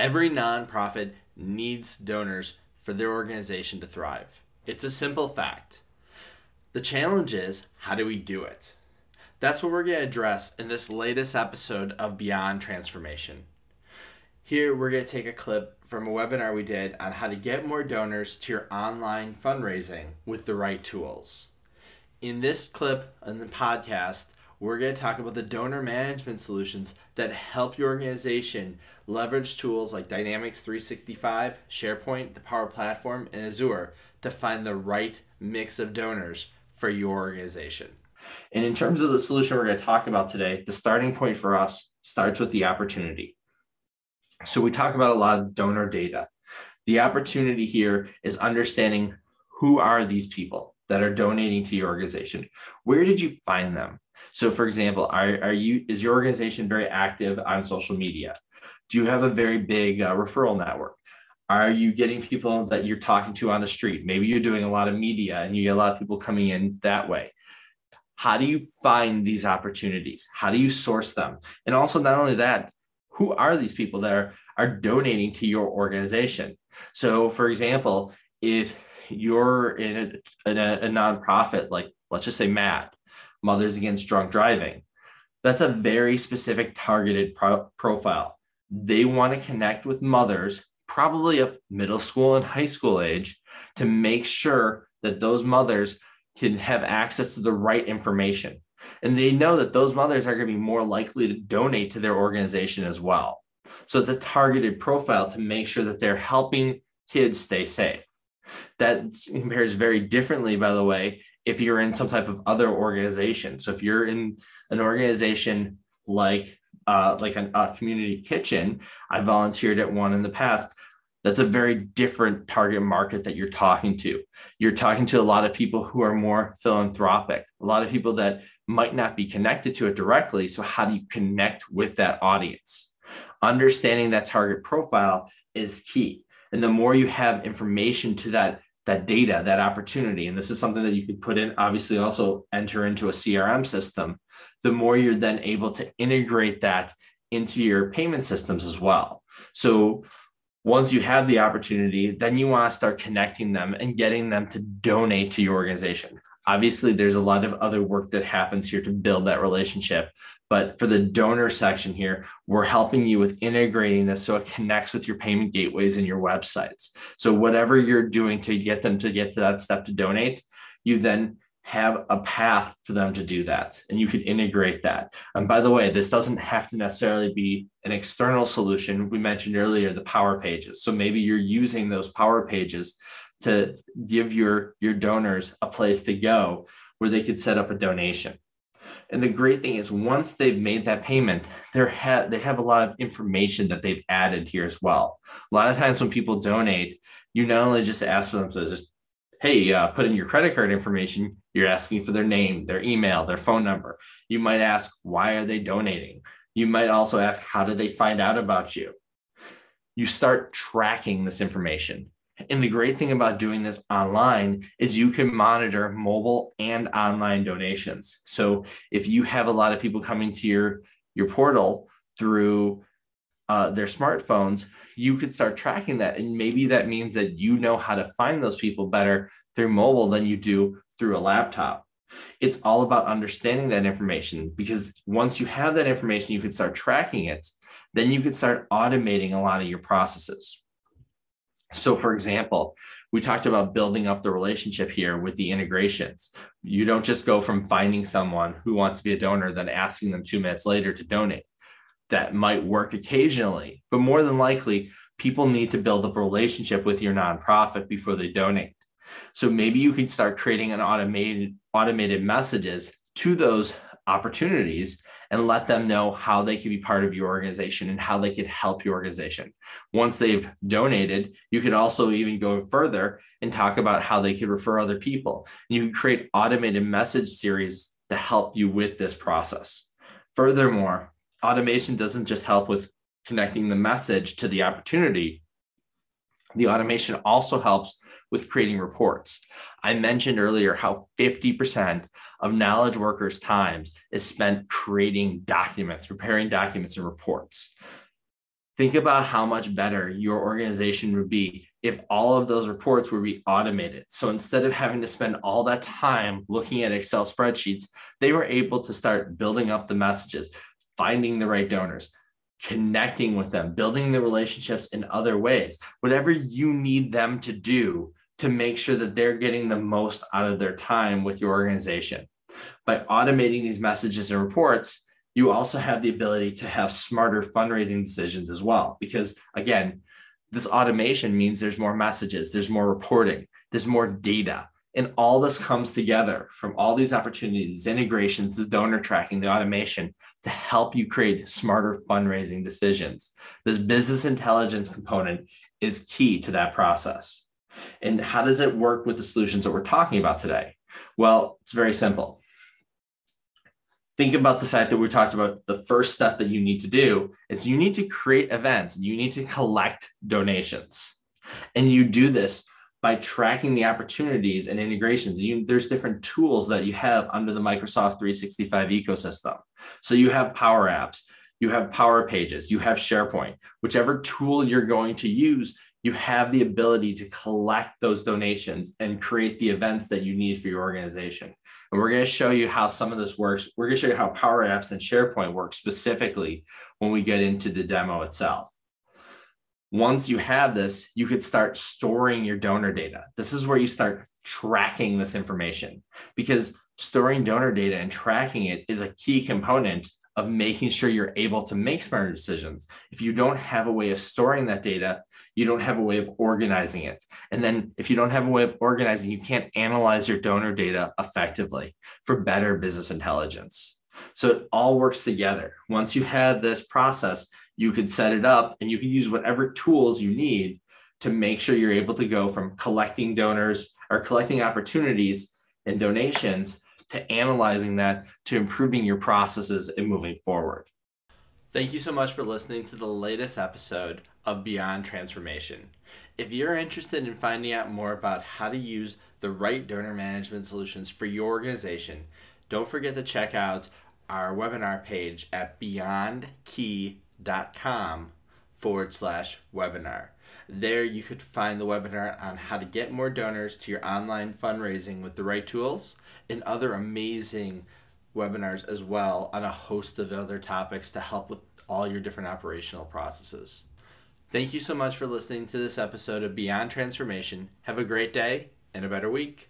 Every nonprofit needs donors for their organization to thrive. It's a simple fact. The challenge is how do we do it? That's what we're going to address in this latest episode of Beyond Transformation. Here, we're going to take a clip from a webinar we did on how to get more donors to your online fundraising with the right tools. In this clip in the podcast, we're going to talk about the donor management solutions that help your organization leverage tools like Dynamics 365, SharePoint, the Power Platform, and Azure to find the right mix of donors for your organization. And in terms of the solution we're going to talk about today, the starting point for us starts with the opportunity. So we talk about a lot of donor data. The opportunity here is understanding who are these people that are donating to your organization? Where did you find them? So, for example, are, are you is your organization very active on social media? Do you have a very big uh, referral network? Are you getting people that you're talking to on the street? Maybe you're doing a lot of media and you get a lot of people coming in that way. How do you find these opportunities? How do you source them? And also, not only that, who are these people that are, are donating to your organization? So, for example, if you're in a, in a, a nonprofit, like let's just say MADD, Mothers Against Drunk Driving. That's a very specific targeted pro- profile. They want to connect with mothers, probably of middle school and high school age, to make sure that those mothers can have access to the right information. And they know that those mothers are going to be more likely to donate to their organization as well. So it's a targeted profile to make sure that they're helping kids stay safe. That compares very differently, by the way, if you're in some type of other organization. So if you're in an organization like uh, like an, a community kitchen, I volunteered at one in the past. That's a very different target market that you're talking to. You're talking to a lot of people who are more philanthropic, a lot of people that might not be connected to it directly. So, how do you connect with that audience? Understanding that target profile is key. And the more you have information to that that data, that opportunity. And this is something that you could put in, obviously, also enter into a CRM system. The more you're then able to integrate that into your payment systems as well. So once you have the opportunity, then you want to start connecting them and getting them to donate to your organization. Obviously, there's a lot of other work that happens here to build that relationship. But for the donor section here, we're helping you with integrating this so it connects with your payment gateways and your websites. So whatever you're doing to get them to get to that step to donate, you then have a path for them to do that and you could integrate that. And by the way this doesn't have to necessarily be an external solution. We mentioned earlier the power pages. So maybe you're using those power pages to give your your donors a place to go where they could set up a donation and the great thing is once they've made that payment, they ha- they have a lot of information that they've added here as well. A lot of times when people donate, you not only just ask for them to just, hey, uh, put in your credit card information, you're asking for their name, their email, their phone number. You might ask, why are they donating? You might also ask, how did they find out about you? You start tracking this information. And the great thing about doing this online is you can monitor mobile and online donations. So if you have a lot of people coming to your your portal through uh, their smartphones, you could start tracking that. And maybe that means that you know how to find those people better through mobile than you do through a laptop. It's all about understanding that information because once you have that information, you can start tracking it. Then you can start automating a lot of your processes. So, for example, we talked about building up the relationship here with the integrations. You don't just go from finding someone who wants to be a donor, then asking them two minutes later to donate. That might work occasionally, but more than likely, people need to build up a relationship with your nonprofit before they donate. So maybe you could start creating an automated automated messages to those opportunities and let them know how they can be part of your organization and how they could help your organization. Once they've donated, you could also even go further and talk about how they could refer other people. You can create automated message series to help you with this process. Furthermore, automation doesn't just help with connecting the message to the opportunity. The automation also helps with creating reports. I mentioned earlier how 50% of knowledge workers' times is spent creating documents, preparing documents and reports. Think about how much better your organization would be if all of those reports would be automated. So instead of having to spend all that time looking at Excel spreadsheets, they were able to start building up the messages, finding the right donors, connecting with them, building the relationships in other ways, whatever you need them to do to make sure that they're getting the most out of their time with your organization. By automating these messages and reports, you also have the ability to have smarter fundraising decisions as well. Because again, this automation means there's more messages, there's more reporting, there's more data. And all this comes together from all these opportunities, integrations, the donor tracking, the automation to help you create smarter fundraising decisions. This business intelligence component is key to that process. And how does it work with the solutions that we're talking about today? Well, it's very simple. Think about the fact that we talked about the first step that you need to do is you need to create events. And you need to collect donations. And you do this by tracking the opportunities and integrations. You, there's different tools that you have under the microsoft 365 ecosystem. So you have power apps you have power pages you have sharepoint. Whichever tool you're going to use you have the ability to collect those donations and create the events that you need for your organization and we're going to show you how some of this works. We're going to show you how Power Apps and SharePoint work specifically when we get into the demo itself. Once you have this, you could start storing your donor data. This is where you start tracking this information because storing donor data and tracking it is a key component of making sure you're able to make smarter decisions. If you don't have a way of storing that data, you don't have a way of organizing it. And then if you don't have a way of organizing, you can't analyze your donor data effectively for better business intelligence. So it all works together. Once you have this process, you could set it up and you can use whatever tools you need to make sure you're able to go from collecting donors or collecting opportunities and donations to analyzing that to improving your processes and moving forward. Thank you so much for listening to the latest episode of Beyond Transformation. If you're interested in finding out more about how to use the right donor management solutions for your organization, don't forget to check out our webinar page at beyondkey.com forward slash webinar. There, you could find the webinar on how to get more donors to your online fundraising with the right tools and other amazing webinars as well on a host of other topics to help with all your different operational processes. Thank you so much for listening to this episode of Beyond Transformation. Have a great day and a better week.